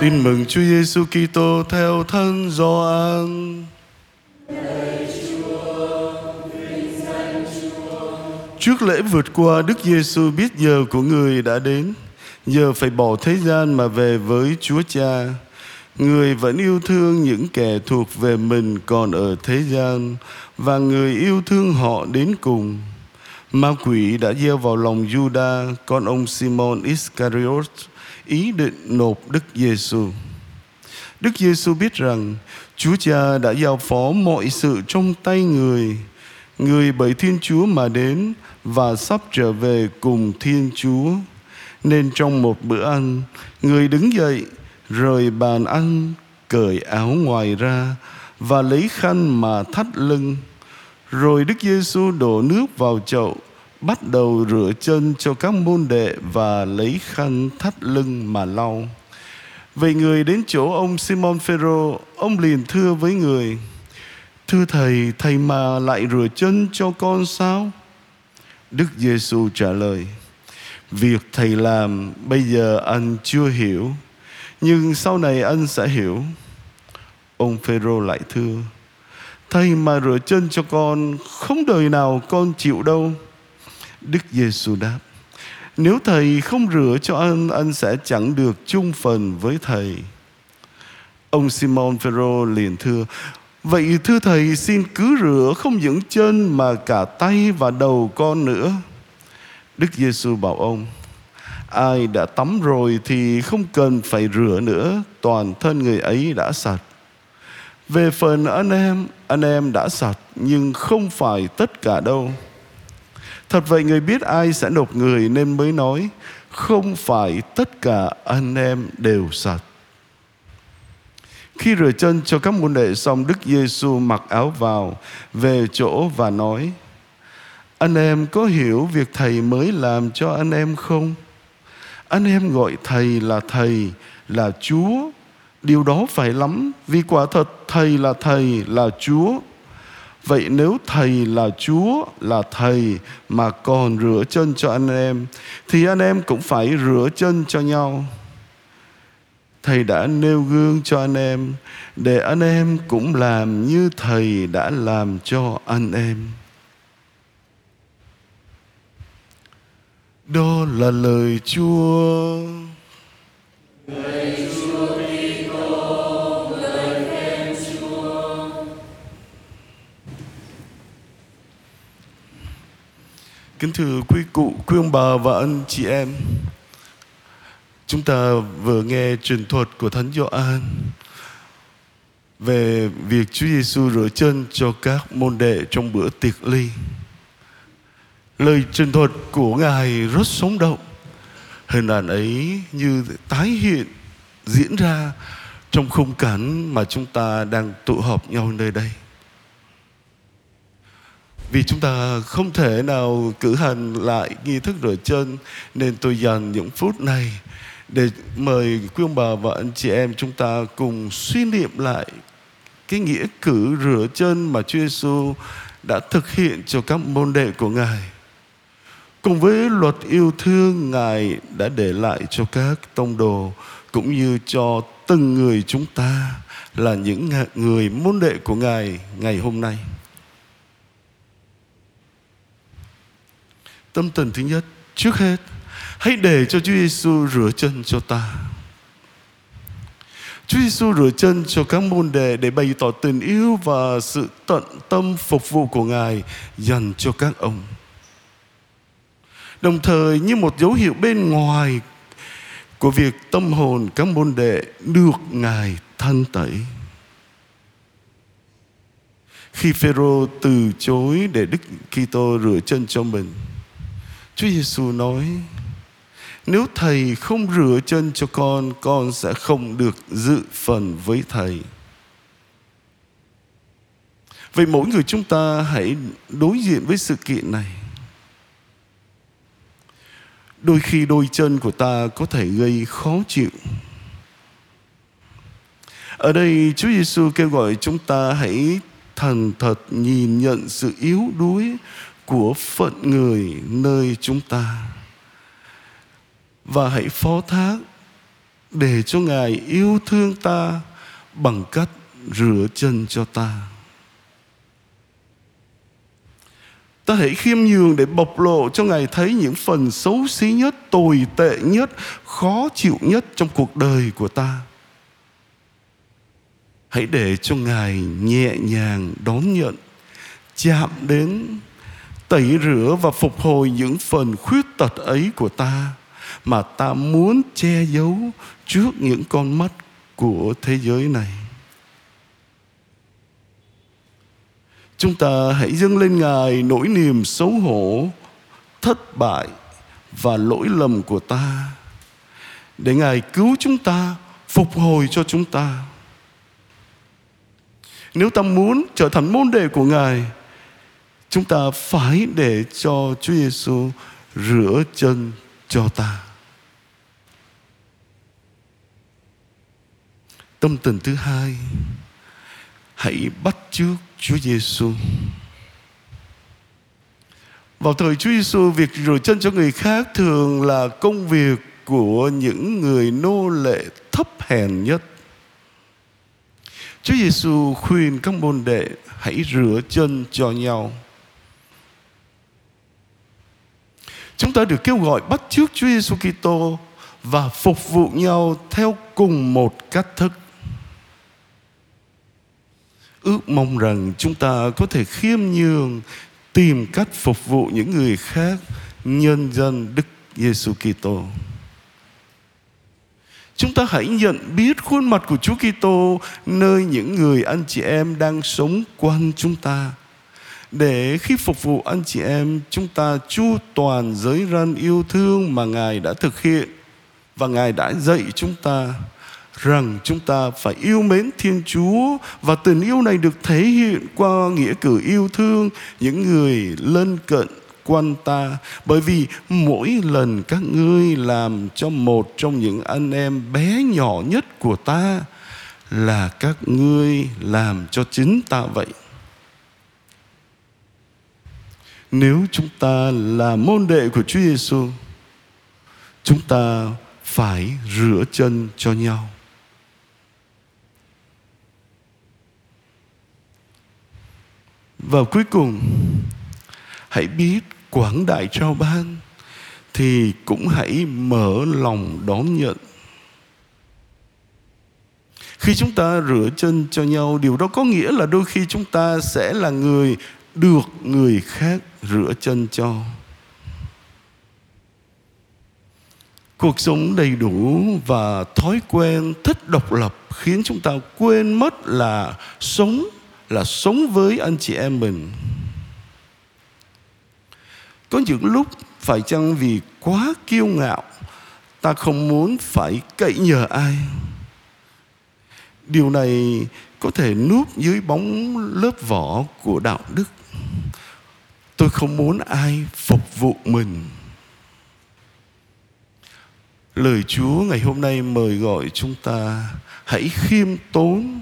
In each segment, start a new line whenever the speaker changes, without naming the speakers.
Tin mừng Chúa Giêsu Kitô theo thân Gioan. Trước lễ vượt qua, Đức Giêsu biết giờ của người đã đến, giờ phải bỏ thế gian mà về với Chúa Cha. Người vẫn yêu thương những kẻ thuộc về mình còn ở thế gian và người yêu thương họ đến cùng. Ma quỷ đã gieo vào lòng Juda, con ông Simon Iscariot, ý định nộp Đức Giêsu. Đức Giêsu biết rằng Chúa Cha đã giao phó mọi sự trong tay người. Người bởi Thiên Chúa mà đến và sắp trở về cùng Thiên Chúa. Nên trong một bữa ăn, người đứng dậy, rời bàn ăn, cởi áo ngoài ra và lấy khăn mà thắt lưng. Rồi Đức Giêsu đổ nước vào chậu, bắt đầu rửa chân cho các môn đệ và lấy khăn thắt lưng mà lau. Vậy người đến chỗ ông Simon Phêrô, ông liền thưa với người: Thưa thầy, thầy mà lại rửa chân cho con sao? Đức Giêsu trả lời: Việc thầy làm bây giờ anh chưa hiểu, nhưng sau này anh sẽ hiểu. Ông Phêrô lại thưa: Thầy mà rửa chân cho con không đời nào con chịu đâu. Đức Giêsu đáp: Nếu thầy không rửa cho anh, anh sẽ chẳng được chung phần với thầy. Ông Simon Phêrô liền thưa: Vậy thưa thầy xin cứ rửa không những chân mà cả tay và đầu con nữa. Đức Giêsu bảo ông: Ai đã tắm rồi thì không cần phải rửa nữa, toàn thân người ấy đã sạch. Về phần anh em, anh em đã sạch nhưng không phải tất cả đâu. Thật vậy người biết ai sẽ nộp người nên mới nói không phải tất cả anh em đều sạch. Khi rửa chân cho các môn đệ xong Đức Giêsu mặc áo vào về chỗ và nói Anh em có hiểu việc thầy mới làm cho anh em không? Anh em gọi thầy là thầy, là Chúa. Điều đó phải lắm vì quả thật thầy là thầy, là Chúa. Vậy nếu thầy là Chúa, là thầy mà còn rửa chân cho anh em thì anh em cũng phải rửa chân cho nhau. Thầy đã nêu gương cho anh em để anh em cũng làm như thầy đã làm cho anh em. Đó là lời Chúa.
Lời
Kính thưa quý cụ, quý ông bà và anh chị em. Chúng ta vừa nghe truyền thuật của Thánh Gioan về việc Chúa Giêsu rửa chân cho các môn đệ trong bữa tiệc ly. Lời truyền thuật của Ngài rất sống động. Hình ảnh ấy như tái hiện diễn ra trong khung cảnh mà chúng ta đang tụ họp nhau nơi đây. Vì chúng ta không thể nào cử hành lại nghi thức rửa chân, nên tôi dành những phút này để mời quý ông bà và anh chị em chúng ta cùng suy niệm lại cái nghĩa cử rửa chân mà Chúa Giêsu đã thực hiện cho các môn đệ của Ngài. Cùng với luật yêu thương, Ngài đã để lại cho các tông đồ, cũng như cho từng người chúng ta là những người môn đệ của Ngài ngày hôm nay. Tâm tình thứ nhất, trước hết, hãy để cho Chúa Giêsu rửa chân cho ta. Chúa Giêsu rửa chân cho các môn đệ để bày tỏ tình yêu và sự tận tâm phục vụ của Ngài dành cho các ông. Đồng thời như một dấu hiệu bên ngoài của việc tâm hồn các môn đệ được Ngài thân tẩy. Khi Phêrô từ chối để Đức Kitô rửa chân cho mình, Chúa Giêsu nói: Nếu thầy không rửa chân cho con, con sẽ không được dự phần với thầy. Vậy mỗi người chúng ta hãy đối diện với sự kiện này. Đôi khi đôi chân của ta có thể gây khó chịu. Ở đây Chúa Giêsu kêu gọi chúng ta hãy thần thật nhìn nhận sự yếu đuối của phận người nơi chúng ta và hãy phó thác để cho Ngài yêu thương ta bằng cách rửa chân cho ta. Ta hãy khiêm nhường để bộc lộ cho Ngài thấy những phần xấu xí nhất, tồi tệ nhất, khó chịu nhất trong cuộc đời của ta. Hãy để cho Ngài nhẹ nhàng đón nhận, chạm đến, tẩy rửa và phục hồi những phần khuyết tật ấy của ta mà ta muốn che giấu trước những con mắt của thế giới này. Chúng ta hãy dâng lên Ngài nỗi niềm xấu hổ, thất bại và lỗi lầm của ta để Ngài cứu chúng ta, phục hồi cho chúng ta. Nếu ta muốn trở thành môn đệ của Ngài, chúng ta phải để cho Chúa Giêsu rửa chân cho ta. Tâm tình thứ hai, hãy bắt chước Chúa Giêsu. Vào thời Chúa Giêsu, việc rửa chân cho người khác thường là công việc của những người nô lệ thấp hèn nhất. Chúa Giêsu khuyên các môn đệ hãy rửa chân cho nhau. Chúng ta được kêu gọi bắt chước Chúa Giêsu Kitô và phục vụ nhau theo cùng một cách thức ước mong rằng chúng ta có thể khiêm nhường, tìm cách phục vụ những người khác, nhân dân Đức Giêsu Kitô. Chúng ta hãy nhận biết khuôn mặt của Chúa Kitô nơi những người anh chị em đang sống quanh chúng ta. Để khi phục vụ anh chị em, chúng ta chu toàn giới răn yêu thương mà Ngài đã thực hiện. Và Ngài đã dạy chúng ta rằng chúng ta phải yêu mến Thiên Chúa và tình yêu này được thể hiện qua nghĩa cử yêu thương những người lân cận quanh ta. Bởi vì mỗi lần các ngươi làm cho một trong những anh em bé nhỏ nhất của ta là các ngươi làm cho chính ta vậy. Nếu chúng ta là môn đệ của Chúa Giêsu chúng ta phải rửa chân cho nhau. Và cuối cùng, Hãy biết quảng đại trao ban Thì cũng hãy mở lòng đón nhận. Khi chúng ta rửa chân cho nhau, Điều đó có nghĩa là đôi khi chúng ta sẽ là người được người khác rửa chân cho. Cuộc sống đầy đủ và thói quen thích độc lập khiến chúng ta quên mất là sống là sống với anh chị em mình. Có những lúc phải chăng vì quá kiêu ngạo, ta không muốn phải cậy nhờ ai điều này có thể núp dưới bóng lớp vỏ của đạo đức. Tôi không muốn ai phục vụ mình. Lời chúa ngày hôm nay mời gọi chúng ta hãy khiêm tốn,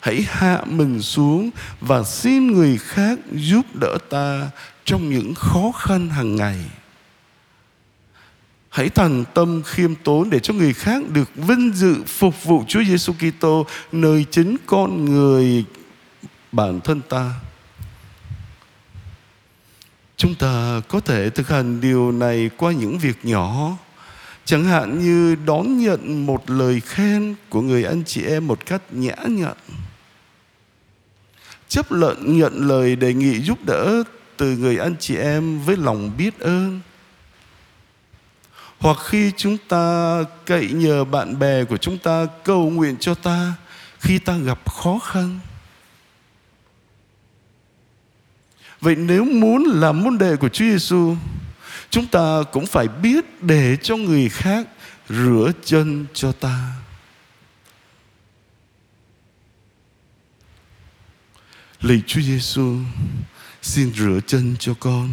hãy hạ mình xuống và xin người khác giúp đỡ ta trong những khó khăn hàng ngày hãy thành tâm khiêm tốn để cho người khác được vinh dự phục vụ Chúa Giêsu Kitô, nơi chính con người bản thân ta. Chúng ta có thể thực hành điều này qua những việc nhỏ. Chẳng hạn như đón nhận một lời khen của người anh chị em một cách nhã nhặn. Chấp lận nhận lời đề nghị giúp đỡ từ người anh chị em với lòng biết ơn hoặc khi chúng ta cậy nhờ bạn bè của chúng ta cầu nguyện cho ta khi ta gặp khó khăn vậy nếu muốn làm môn đệ của Chúa Giêsu chúng ta cũng phải biết để cho người khác rửa chân cho ta Lạy Chúa Giêsu, xin rửa chân cho con.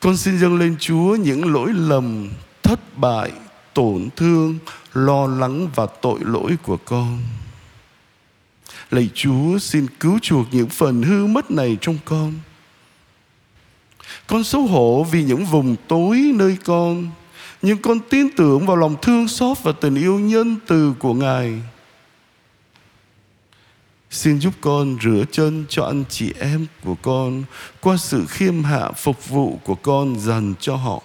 Con xin dâng lên Chúa những lỗi lầm, thất bại, tổn thương, lo lắng và tội lỗi của con. Lạy Chúa xin cứu chuộc những phần hư mất này trong con. Con xấu hổ vì những vùng tối nơi con, Nhưng con tin tưởng vào lòng thương xót và tình yêu nhân từ của Ngài. Xin giúp con rửa chân cho anh chị em của con qua sự khiêm hạ phục vụ của con dành cho họ.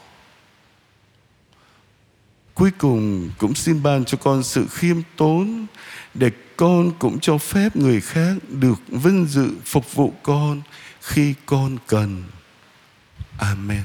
Cuối cùng cũng xin ban cho con sự khiêm tốn để con cũng cho phép người khác được vinh dự phục vụ con khi con cần. Amen.